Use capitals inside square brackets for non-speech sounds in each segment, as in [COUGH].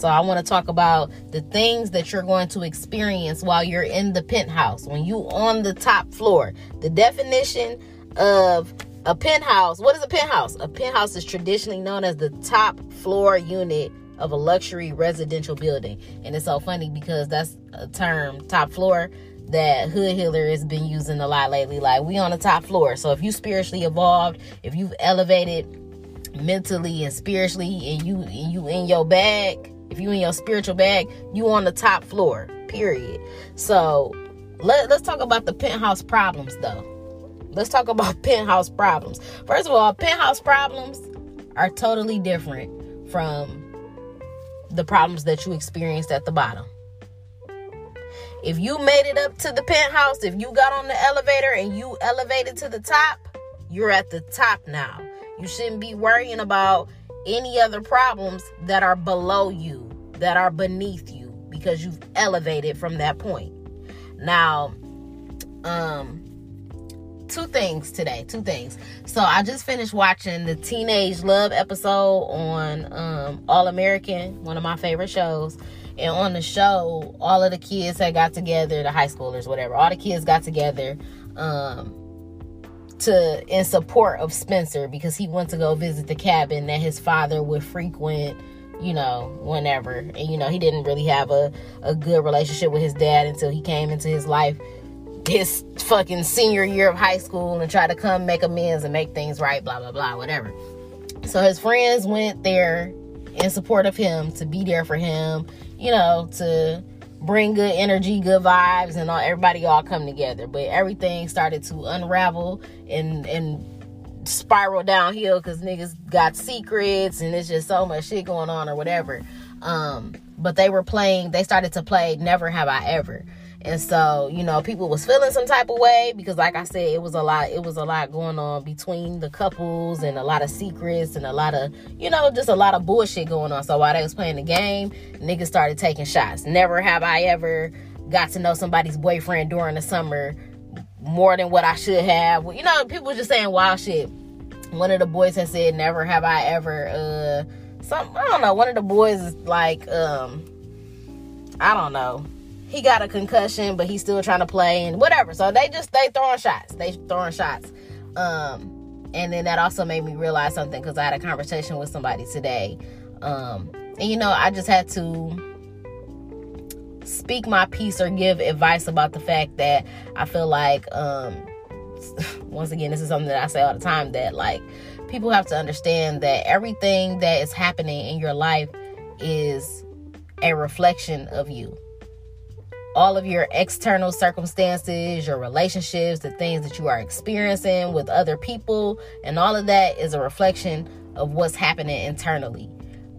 So, I want to talk about the things that you're going to experience while you're in the penthouse, when you on the top floor. The definition of a penthouse. What is a penthouse? A penthouse is traditionally known as the top floor unit of a luxury residential building. And it's so funny because that's a term, top floor, that Hood Healer has been using a lot lately. Like, we on the top floor. So if you spiritually evolved, if you've elevated mentally and spiritually, and you and you in your bag, if you in your spiritual bag, you on the top floor. Period. So let, let's talk about the penthouse problems though. Let's talk about [LAUGHS] penthouse problems. First of all, penthouse problems are totally different from the problems that you experienced at the bottom. If you made it up to the penthouse, if you got on the elevator and you elevated to the top, you're at the top now. You shouldn't be worrying about any other problems that are below you, that are beneath you, because you've elevated from that point. Now, um, two things today. Two things. So I just finished watching the Teenage Love episode on um, All American, one of my favorite shows. And on the show, all of the kids had got together, the high schoolers, whatever. All the kids got together um, to in support of Spencer because he went to go visit the cabin that his father would frequent you know, whenever. And, you know, he didn't really have a, a good relationship with his dad until he came into his life his fucking senior year of high school and tried to come make amends and make things right, blah, blah, blah, whatever. So his friends went there in support of him to be there for him, you know, to bring good energy, good vibes, and all everybody all come together. But everything started to unravel and and spiral downhill because niggas got secrets and it's just so much shit going on or whatever. Um, but they were playing, they started to play Never Have I Ever. And so, you know, people was feeling some type of way because like I said, it was a lot it was a lot going on between the couples and a lot of secrets and a lot of, you know, just a lot of bullshit going on. So while they was playing the game, niggas started taking shots. Never have I ever got to know somebody's boyfriend during the summer more than what I should have. You know, people just saying wild shit. One of the boys has said, "Never have I ever." Uh, some I don't know. One of the boys is like, um, I don't know. He got a concussion, but he's still trying to play and whatever. So they just they throwing shots. They throwing shots. Um, and then that also made me realize something because I had a conversation with somebody today. Um, and you know, I just had to speak my piece or give advice about the fact that I feel like um [LAUGHS] once again this is something that I say all the time that like people have to understand that everything that is happening in your life is a reflection of you. All of your external circumstances, your relationships, the things that you are experiencing with other people, and all of that is a reflection of what's happening internally.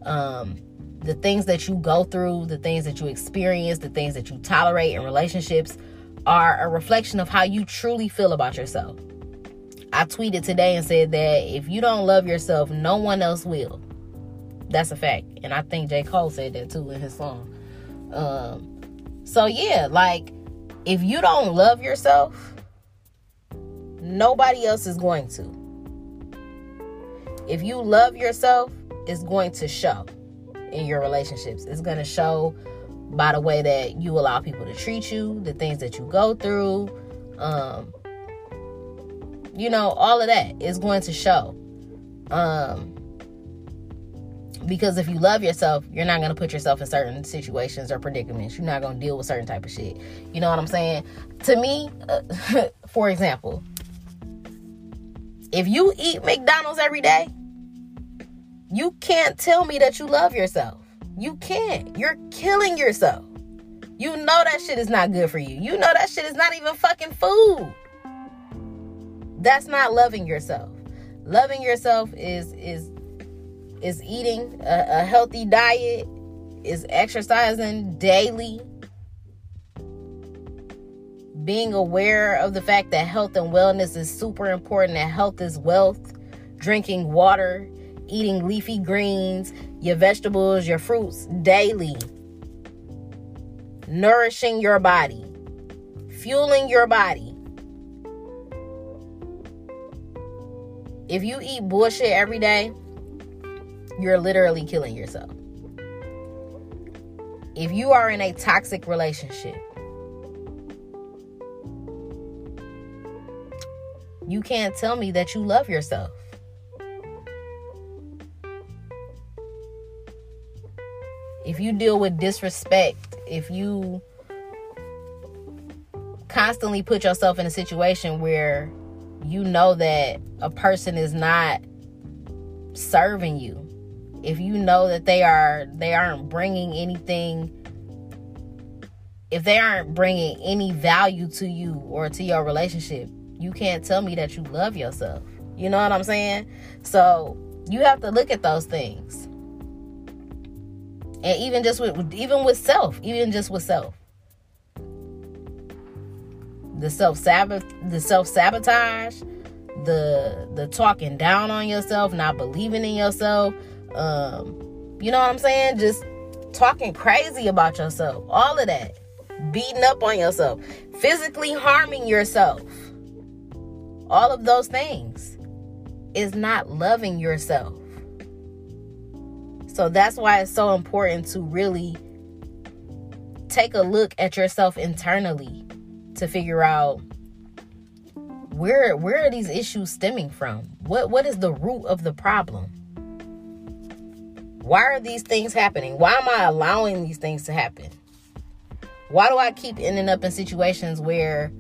Um, the things that you go through, the things that you experience, the things that you tolerate in relationships are a reflection of how you truly feel about yourself. I tweeted today and said that if you don't love yourself, no one else will. That's a fact. And I think J. Cole said that too in his song. Um, so, yeah, like if you don't love yourself, nobody else is going to. If you love yourself, it's going to show in your relationships. It's going to show by the way that you allow people to treat you, the things that you go through, um, you know, all of that is going to show. Um, because if you love yourself, you're not going to put yourself in certain situations or predicaments. You're not going to deal with certain type of shit. You know what I'm saying? To me, uh, [LAUGHS] for example, If you eat McDonald's every day, you can't tell me that you love yourself. You can't. You're killing yourself. You know that shit is not good for you. You know that shit is not even fucking food. That's not loving yourself. Loving yourself is is is eating a, a healthy diet, is exercising daily, being aware of the fact that health and wellness is super important, that health is wealth, drinking water, eating leafy greens, your vegetables, your fruits daily, nourishing your body, fueling your body. If you eat bullshit every day, you're literally killing yourself. If you are in a toxic relationship, you can't tell me that you love yourself. If you deal with disrespect, if you constantly put yourself in a situation where you know that a person is not serving you, if you know that they are they aren't bringing anything if they aren't bringing any value to you or to your relationship, you can't tell me that you love yourself. You know what I'm saying? So, you have to look at those things. And even just with even with self, even just with self. The self the self sabotage, the the talking down on yourself, not believing in yourself, um, you know what I'm saying? Just talking crazy about yourself, all of that, beating up on yourself, physically harming yourself, all of those things is not loving yourself. So that's why it's so important to really take a look at yourself internally to figure out where where are these issues stemming from? What what is the root of the problem? Why are these things happening? Why am I allowing these things to happen? Why do I keep ending up in situations where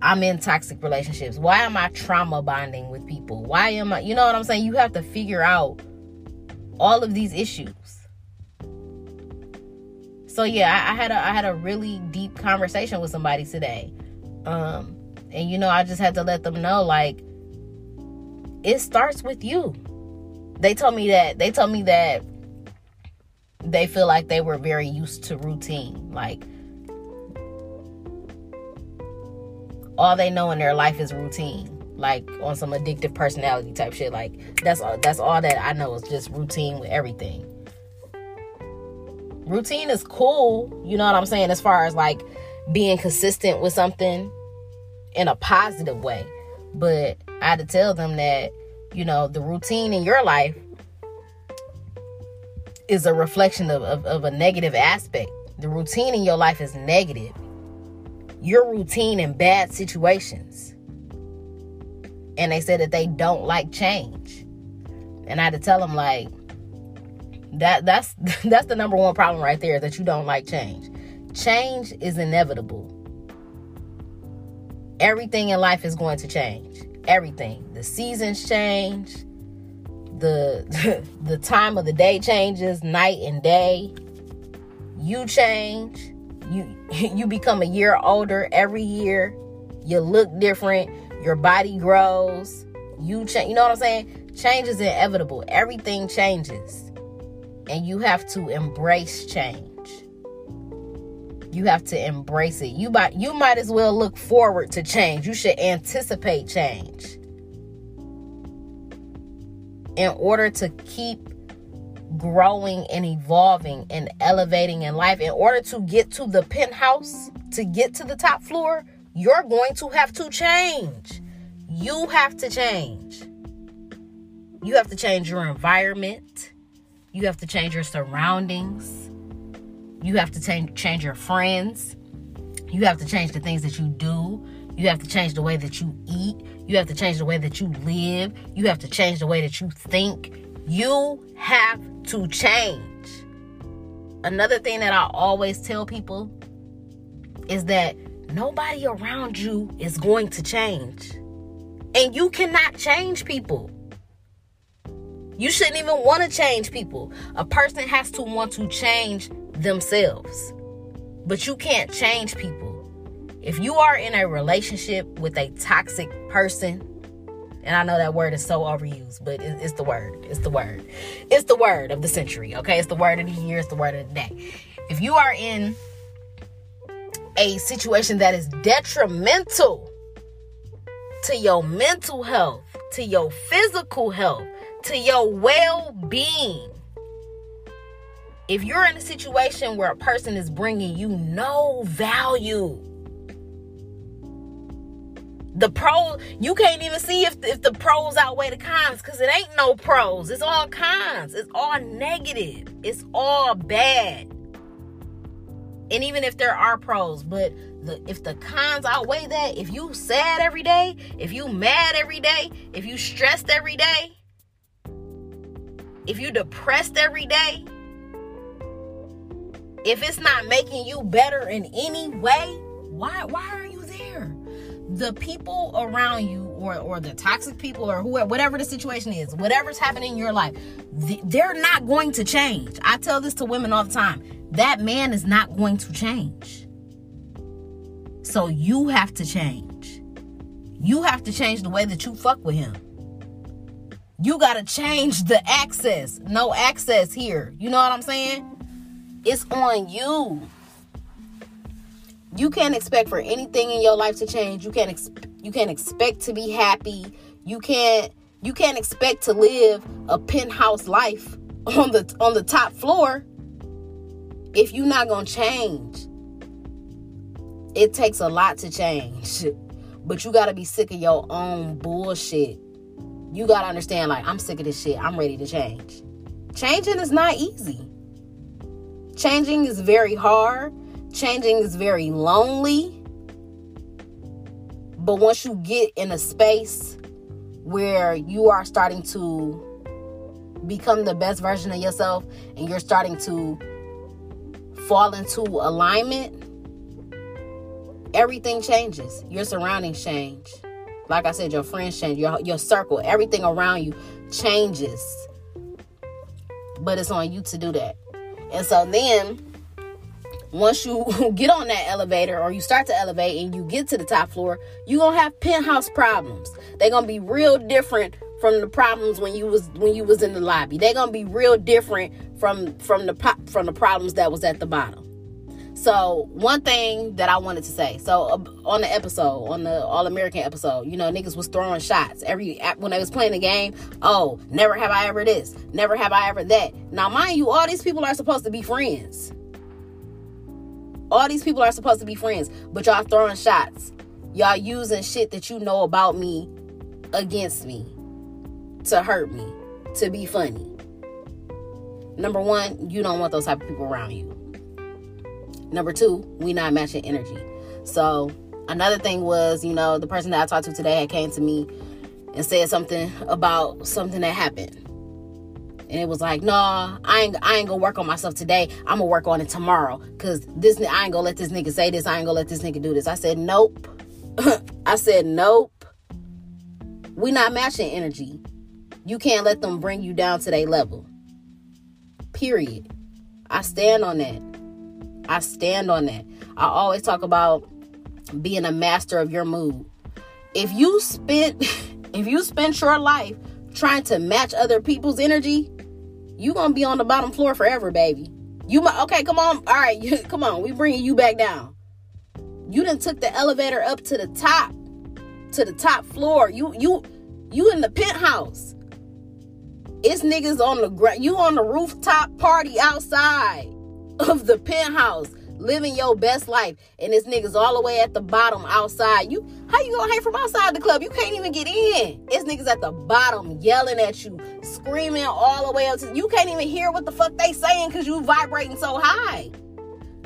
I'm in toxic relationships? Why am I trauma bonding with people? Why am I, you know what I'm saying? You have to figure out all of these issues. So yeah, I, I had a I had a really deep conversation with somebody today. Um, and you know, I just had to let them know like it starts with you they told me that they told me that they feel like they were very used to routine like all they know in their life is routine like on some addictive personality type shit like that's all that's all that i know is just routine with everything. Routine is cool you know what i'm saying as far as like being consistent with something in a positive way but i had to tell them that you know, the routine in your life is a reflection of, of, of, a negative aspect. The routine in your life is negative. Your routine in bad situations. And they said that they don't like change. And I had to tell them like that that's [LAUGHS] that's the number one problem right there that you don't like change. Change is inevitable. Everything in life is going to change everything. The seasons change, the [LAUGHS] the time of the day changes, night and day. You change. You [LAUGHS] you become a year older every year. You look different. Your body grows. You change. You know what I'm saying? Change is inevitable. Everything changes. And you have to embrace change. You have to embrace it. You might you might as well look forward to change. You should anticipate change. In order to keep growing and evolving and elevating in life, in order to get to the penthouse, to get to the top floor, you're going to have to change. You have to change. You have to change your environment. You have to change your surroundings. You have to change change your friends. You have to change the things that you do. You have to change the way that you eat. You have to change the way that you live. You have to change the way that you think. You have to change. Another thing that I always tell people is that nobody around you is going to change. And you cannot change people. You shouldn't even want to change people. A person has to want to change themselves. But you can't change people. If you are in a relationship with a toxic person, and I know that word is so overused, but it's the word. It's the word. It's the word of the century, okay? It's the word of the year. It's the word of the day. If you are in a situation that is detrimental to your mental health, to your physical health, to your well being, if you're in a situation where a person is bringing you no value, the pro you can't even see if, if the pros outweigh the cons because it ain't no pros. It's all cons. It's all negative. It's all bad. And even if there are pros but the if the cons outweigh that if you sad every day if you mad every day if you stressed every day if you depressed every day if it's not making you better in any way why why are you there? The people around you or or the toxic people or whoever whatever the situation is whatever's happening in your life they're not going to change. I tell this to women all the time. That man is not going to change. So you have to change. You have to change the way that you fuck with him. You got to change the access. No access here. You know what i'm saying it's on you you can't expect for anything in your life to change. You can't ex- you can't expect to be happy. You can't you can't expect to live a penthouse life [LAUGHS] on the on the top floor if you're not going to change. It takes a lot to change. [LAUGHS] But you got to be sick of your own bullshit. You got to understand like I'm sick of this shit. I'm ready to change. Changing is not easy. Changing is very hard Changing is very lonely. But once you get in a space where you are starting to become the best version of yourself and you're starting to fall into alignment, everything changes. Your surroundings change. Like I said, your friends change, your, your circle, everything around you changes. But it's on you to do that. And so then once you [LAUGHS] get on that elevator or you start to elevate and you get to the top floor, you're gonna have penthouse problems. They're gonna be real different from the problems when you was when you was in the lobby. They're gonna be real different from from the from the problems that was at the bottom. So one thing that I wanted to say, so uh, on the episode, on the All American episode, you know, niggas was throwing shots every when they was playing the game. Oh, never have I ever this, never have I ever that. Now, mind you, all these people are supposed to be friends. All these people are supposed to be friends, but y'all throwing shots. Y'all using shit that you know about me against me to hurt me, to be funny. Number one, you don't want those type of people around you. Number two, we not matching energy. So another thing was, you know, the person that I talked to today had came to me and said something about something that happened and it was like, nah, I ain't I ain't gonna work on myself today. I'm gonna work on it tomorrow. Cause this I ain't gonna let this nigga say this. I ain't gonna let this nigga do this. I said, nope. [LAUGHS] I said, nope. We not matching energy. You can't let them bring you down to their level. Period. I stand on that. I stand on that. I always talk about being a master of your mood. If you spent [LAUGHS] if you spent your life trying to match other people's energy, you gonna be on the bottom floor forever, baby. You okay? Come on, all right, you, [LAUGHS] come on. We bringing you back down. You done took the elevator up to the top, to the top floor. You you you in the penthouse. It's niggas on the ground. You on the rooftop party outside of the penthouse living your best life, and this niggas all the way at the bottom outside. You how you gonna hang from outside the club? You can't even get in. It's niggas at the bottom yelling at you, screaming all the way up to you can't even hear what the fuck they saying because you vibrating so high.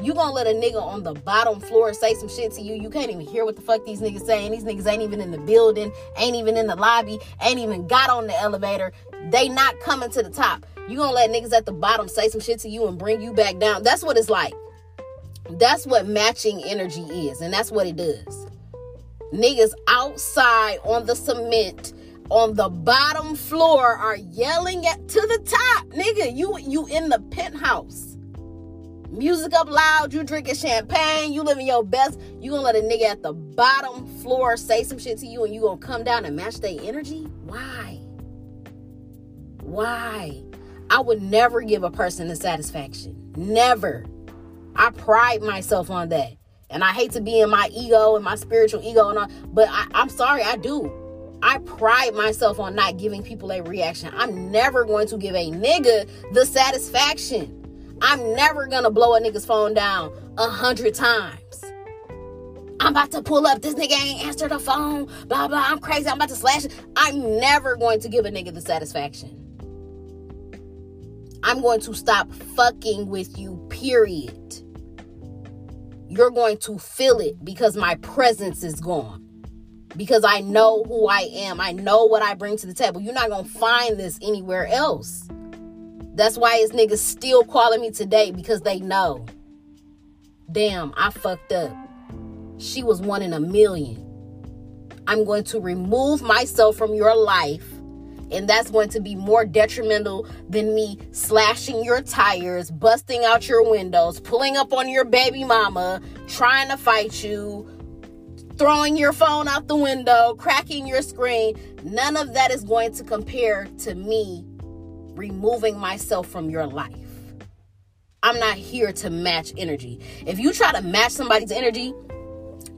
You gonna let a nigga on the bottom floor say some shit to you. You can't even hear what the fuck these niggas saying. These niggas ain't even in the building, ain't even in the lobby, ain't even got on the elevator. They not coming to the top. You gonna let niggas at the bottom say some shit to you and bring you back down. That's what it's like. That's what matching energy is, and that's what it does. Niggas outside on the cement on the bottom floor are yelling at to the top. Nigga, you you in the penthouse. Music up loud, you drinking champagne, you living your best. You gonna let a nigga at the bottom floor say some shit to you and you gonna come down and match their energy? Why? Why? I would never give a person the satisfaction. Never. I pride myself on that. And I hate to be in my ego and my spiritual ego and all, but I, I'm sorry, I do. I pride myself on not giving people a reaction. I'm never going to give a nigga the satisfaction. I'm never gonna blow a nigga's phone down a hundred times. I'm about to pull up. This nigga ain't answer the phone. Blah blah. I'm crazy. I'm about to slash. It. I'm never going to give a nigga the satisfaction. I'm going to stop fucking with you. Period. You're going to feel it because my presence is gone because I know who I am. I know what I bring to the table. You're not going to find this anywhere else. That's why it's niggas still calling me today because they know. Damn, I fucked up. She was one in a million. I'm going to remove myself from your life. And that's going to be more detrimental than me slashing your tires, busting out your windows, pulling up on your baby mama, trying to fight you, throwing your phone out the window, cracking your screen. None of that is going to compare to me removing myself from your life. I'm not here to match energy. If you try to match somebody's energy,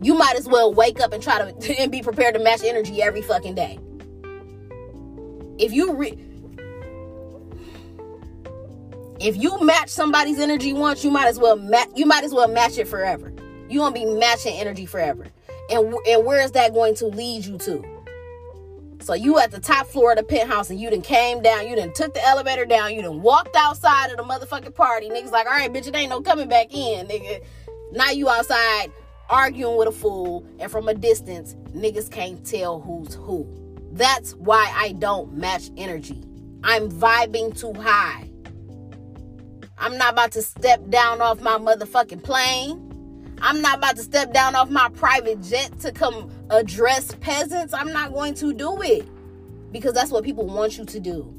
you might as well wake up and try to [LAUGHS] and be prepared to match energy every fucking day. If you re- if you match somebody's energy once, you might as well match you might as well match it forever. You're gonna be matching energy forever. And, and where is that going to lead you to? So you at the top floor of the penthouse and you done came down, you done took the elevator down, you done walked outside of the motherfucking party. Niggas like, all right, bitch, it ain't no coming back in, nigga. Now you outside arguing with a fool, and from a distance, niggas can't tell who's who. That's why I don't match energy. I'm vibing too high. I'm not about to step down off my motherfucking plane. I'm not about to step down off my private jet to come address peasants. I'm not going to do it because that's what people want you to do.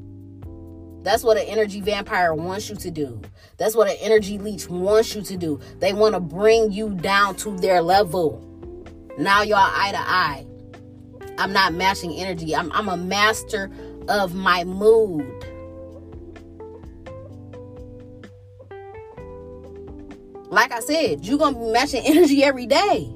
That's what an energy vampire wants you to do. That's what an energy leech wants you to do. They want to bring you down to their level. Now y'all eye to eye. I'm not matching energy. I'm, I'm a master of my mood. like I said, you're gonna be matching energy every day.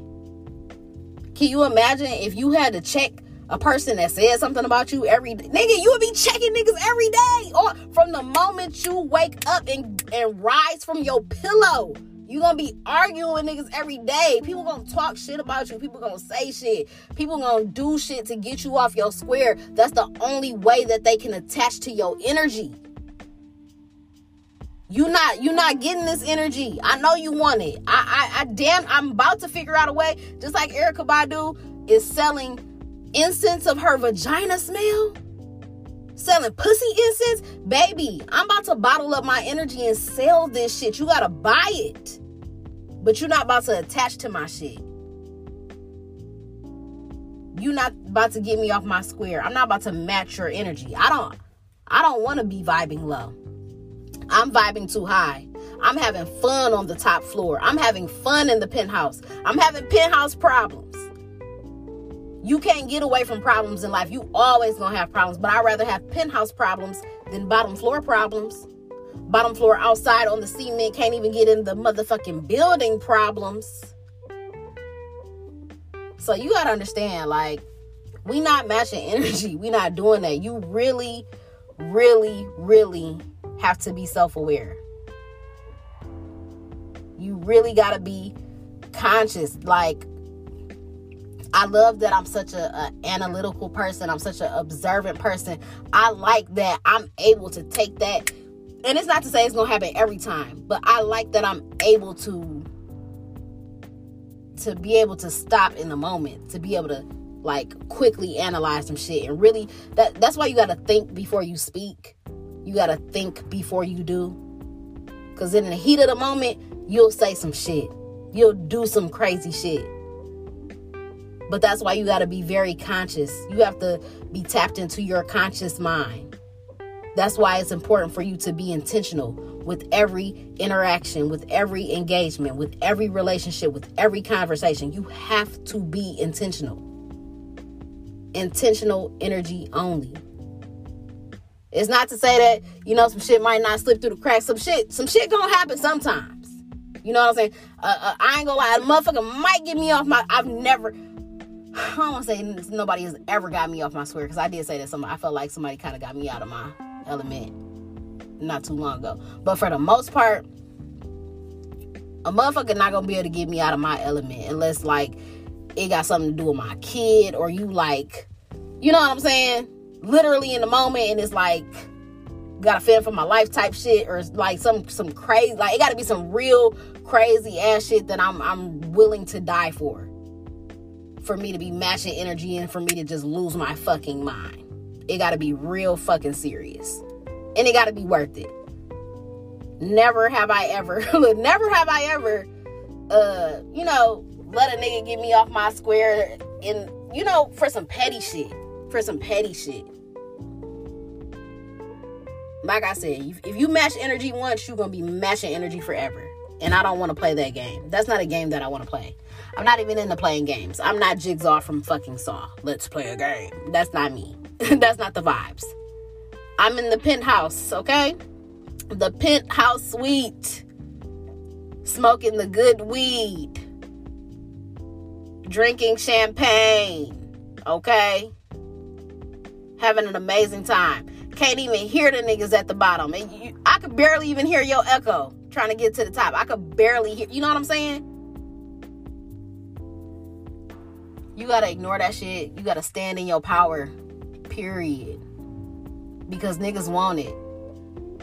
Can you imagine if you had to check a person that said something about you every day? Nigga, you would be checking niggas every day. Or from the moment you wake up and, and rise from your pillow. You gonna be arguing with niggas every day. People gonna talk shit about you. People gonna say shit. People gonna do shit to get you off your square. That's the only way that they can attach to your energy. You not you not getting this energy. I know you want it. I, I I damn I'm about to figure out a way. Just like Erykah Badu is selling incense of her vagina smell. Selling pussy incense, baby. I'm about to bottle up my energy and sell this shit. You gotta buy it, but you're not about to attach to my shit. You're not about to get me off my square. I'm not about to match your energy. I don't. I don't want to be vibing low. I'm vibing too high. I'm having fun on the top floor. I'm having fun in the penthouse. I'm having penthouse problems. You can't get away from problems in life. You always gonna have problems, but I'd rather have penthouse problems than bottom floor problems. Bottom floor outside on the cement can't even get in the motherfucking building problems. So you gotta understand, like, we not matching [LAUGHS] energy. We not doing that. You really, really, really have to be self aware. You really got to be conscious. Like, I love that I'm such a, a, analytical person. I'm such an observant person. I like that I'm able to take that. And it's not to say it's gonna happen every time, but I like that I'm able to to be able to stop in the moment, to be able to like quickly analyze some shit and really that that's why you got to think before you speak you got to think before you do. Because in the heat of the moment, you'll say some shit. You'll do some crazy shit. But that's why you got to be very conscious. You have to be tapped into your conscious mind. That's why it's important for you to be intentional with every interaction, with every engagement, with every relationship, with every conversation. You have to be intentional. Intentional energy only. It's not to say that, you know, some shit might not slip through the cracks. Some shit, some shit gonna happen sometimes. You know what I'm saying? Uh, uh, I ain't gonna lie, a motherfucker might get me off my. I've never. [SIGHS] I don't want to say nobody has ever got me off my square because I did say that somebody. I felt like somebody kind of got me out of my element not too long ago. But for the most part, a motherfucker not gonna be able to get me out of my element unless like it got something to do with my kid or you like, you know what I'm saying? Literally in the moment, and it's like got to fend for my life type shit or like some some crazy like it got to be some real crazy ass shit that I'm I'm willing to die for. For me to be matching energy and for me to just lose my fucking mind. It got to be real fucking serious. And it got to be worth it. Never have I ever [LAUGHS] never have I ever uh you know let a nigga get me off my square in you know for some petty shit. For some petty shit like I said, if you match energy once, you're gonna be matching energy forever. And I don't want to play that game. That's not a game that I want to play. I'm not even into playing games. I'm not Jigsaw from fucking Saw. Let's play a game. That's not me. [LAUGHS] That's not the vibes. I'm in the penthouse, okay? The penthouse suite. Smoking the good weed. Drinking champagne, okay? Having an amazing time can't even hear the niggas at the bottom. And you, I could barely even hear your echo trying to get to the top. I could barely hear. You know what I'm saying? You gotta ignore that shit. You gotta stand in your power. Period. Because niggas want it.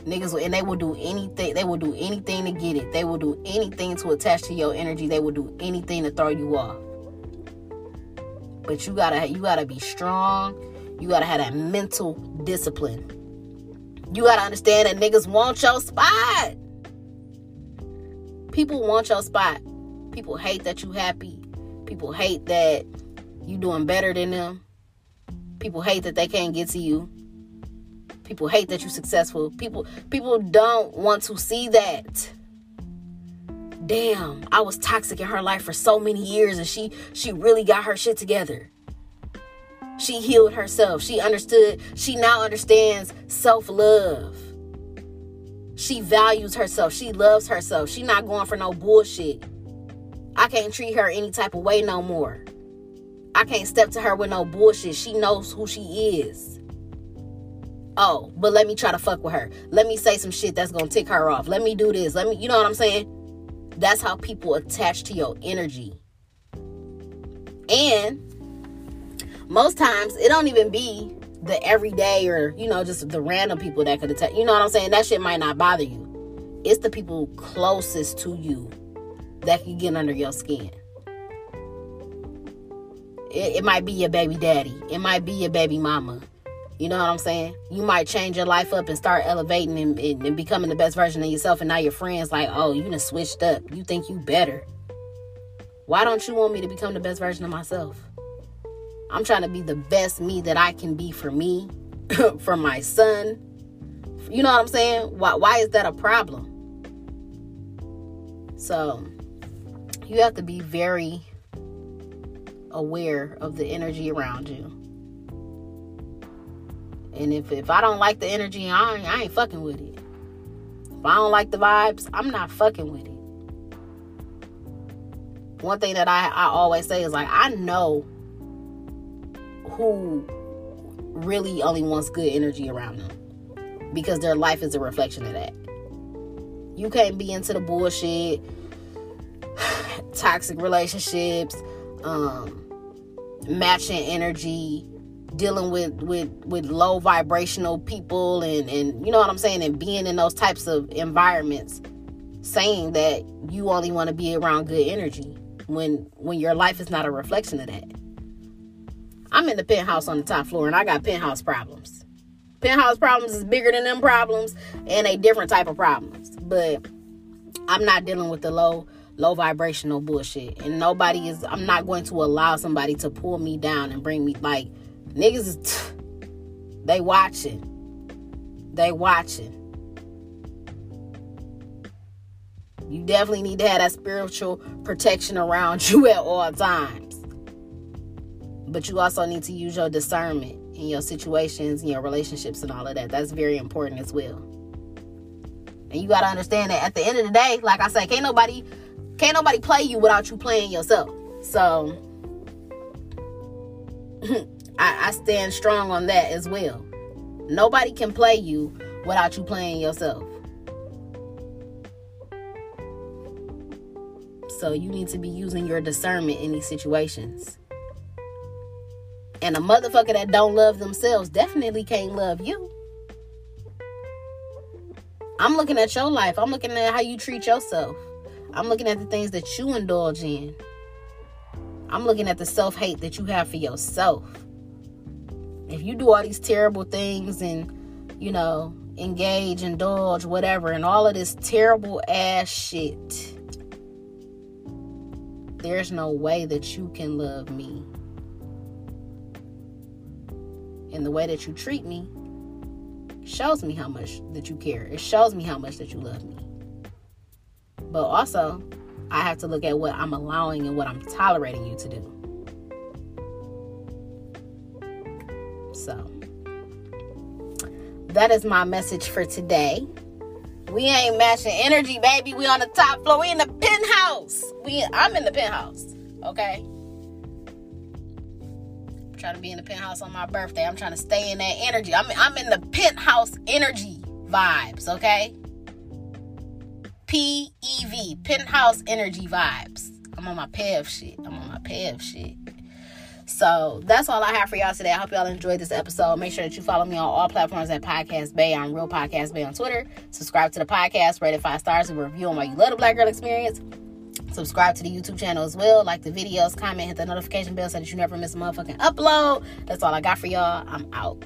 Niggas and they will do anything. They will do anything to get it. They will do anything to attach to your energy. They will do anything to throw you off. But you gotta you gotta be strong you gotta have that mental discipline. You gotta understand that niggas want your spot. People want your spot. People hate that you happy. People hate that you doing better than them. People hate that they can't get to you. People hate that you're successful. People people don't want to see that. Damn, I was toxic in her life for so many years and she she really got her shit together. She healed herself. She understood. She now understands self love. She values herself. She loves herself. She not going for no bullshit. I can't treat her any type of way no more. I can't step to her with no bullshit. She knows who she is. Oh, but let me try to fuck with her. Let me say some shit that's gonna tick her off. Let me do this. Let me, you know what I'm saying? That's how people attach to your energy. And most times it don't even be the everyday or you know just the random people that could attack you know what i'm saying? That shit might not bother you. It's the people closest to you that can get under your skin. It, it might be your baby daddy. It might be your baby mama. You know what i'm saying? You might change your life up and start elevating and, and, and becoming the best version of yourself and now your friends like oh you done switched up. You think you better. Why don't you want me to become the best version of myself I'm trying to be the best me that I can be for me, [COUGHS] for my son. You know what I'm saying? Why why is that a problem? So, you have to be very aware of the energy around you. And if, if I don't like the energy, I ain't, I ain't fucking with it. If I don't like the vibes, I'm not fucking with it. One thing that I, I always say is like, I know who really only wants good energy around them because their life is a reflection of that. You can't be into the bullshit, [SIGHS] toxic relationships, um, matching energy, dealing with with with low vibrational people and and you know what I'm saying and being in those types of environments saying that you only want to be around good energy when when your life is not a reflection of that. I'm in the penthouse on the top floor and I got penthouse problems. Penthouse problems is bigger than them problems and a different type of problems. But I'm not dealing with the low low vibrational bullshit. And nobody is, I'm not going to allow somebody to pull me down and bring me, like, niggas is, they watching. They watching. You definitely need to have that spiritual protection around [LAUGHS] you at all times. But you also need to use your discernment in your situations and your relationships and all of that. That's very important as well. And you gotta understand that at the end of the day, like I say, can't nobody can't nobody play you without you playing yourself. So [LAUGHS] I, I stand strong on that as well. Nobody can play you without you playing yourself. So you need to be using your discernment in these situations. And a motherfucker that don't love themselves definitely can't love you. I'm looking at your life. I'm looking at how you treat yourself. I'm looking at the things that you indulge in. I'm looking at the self hate that you have for yourself. If you do all these terrible things and, you know, engage, indulge, whatever, and all of this terrible ass shit, there's no way that you can love me. And the way that you treat me shows me how much that you care. It shows me how much that you love me. But also, I have to look at what I'm allowing and what I'm tolerating you to do. So, that is my message for today. We ain't matching energy, baby. We on the top floor. We in the penthouse. We I'm in the penthouse. Okay. Trying to be in the penthouse on my birthday. I'm trying to stay in that energy. I'm I'm in the penthouse energy vibes, okay? P E V, penthouse energy vibes. I'm on my PEV shit. I'm on my PEV shit. So that's all I have for y'all today. I hope y'all enjoyed this episode. Make sure that you follow me on all platforms at Podcast Bay. on Real Podcast Bay on Twitter. Subscribe to the podcast, rate it five stars, and review on why you love the Black Girl Experience subscribe to the YouTube channel as well. Like the videos, comment, hit the notification bell so that you never miss a motherfucking upload. That's all I got for y'all. I'm out.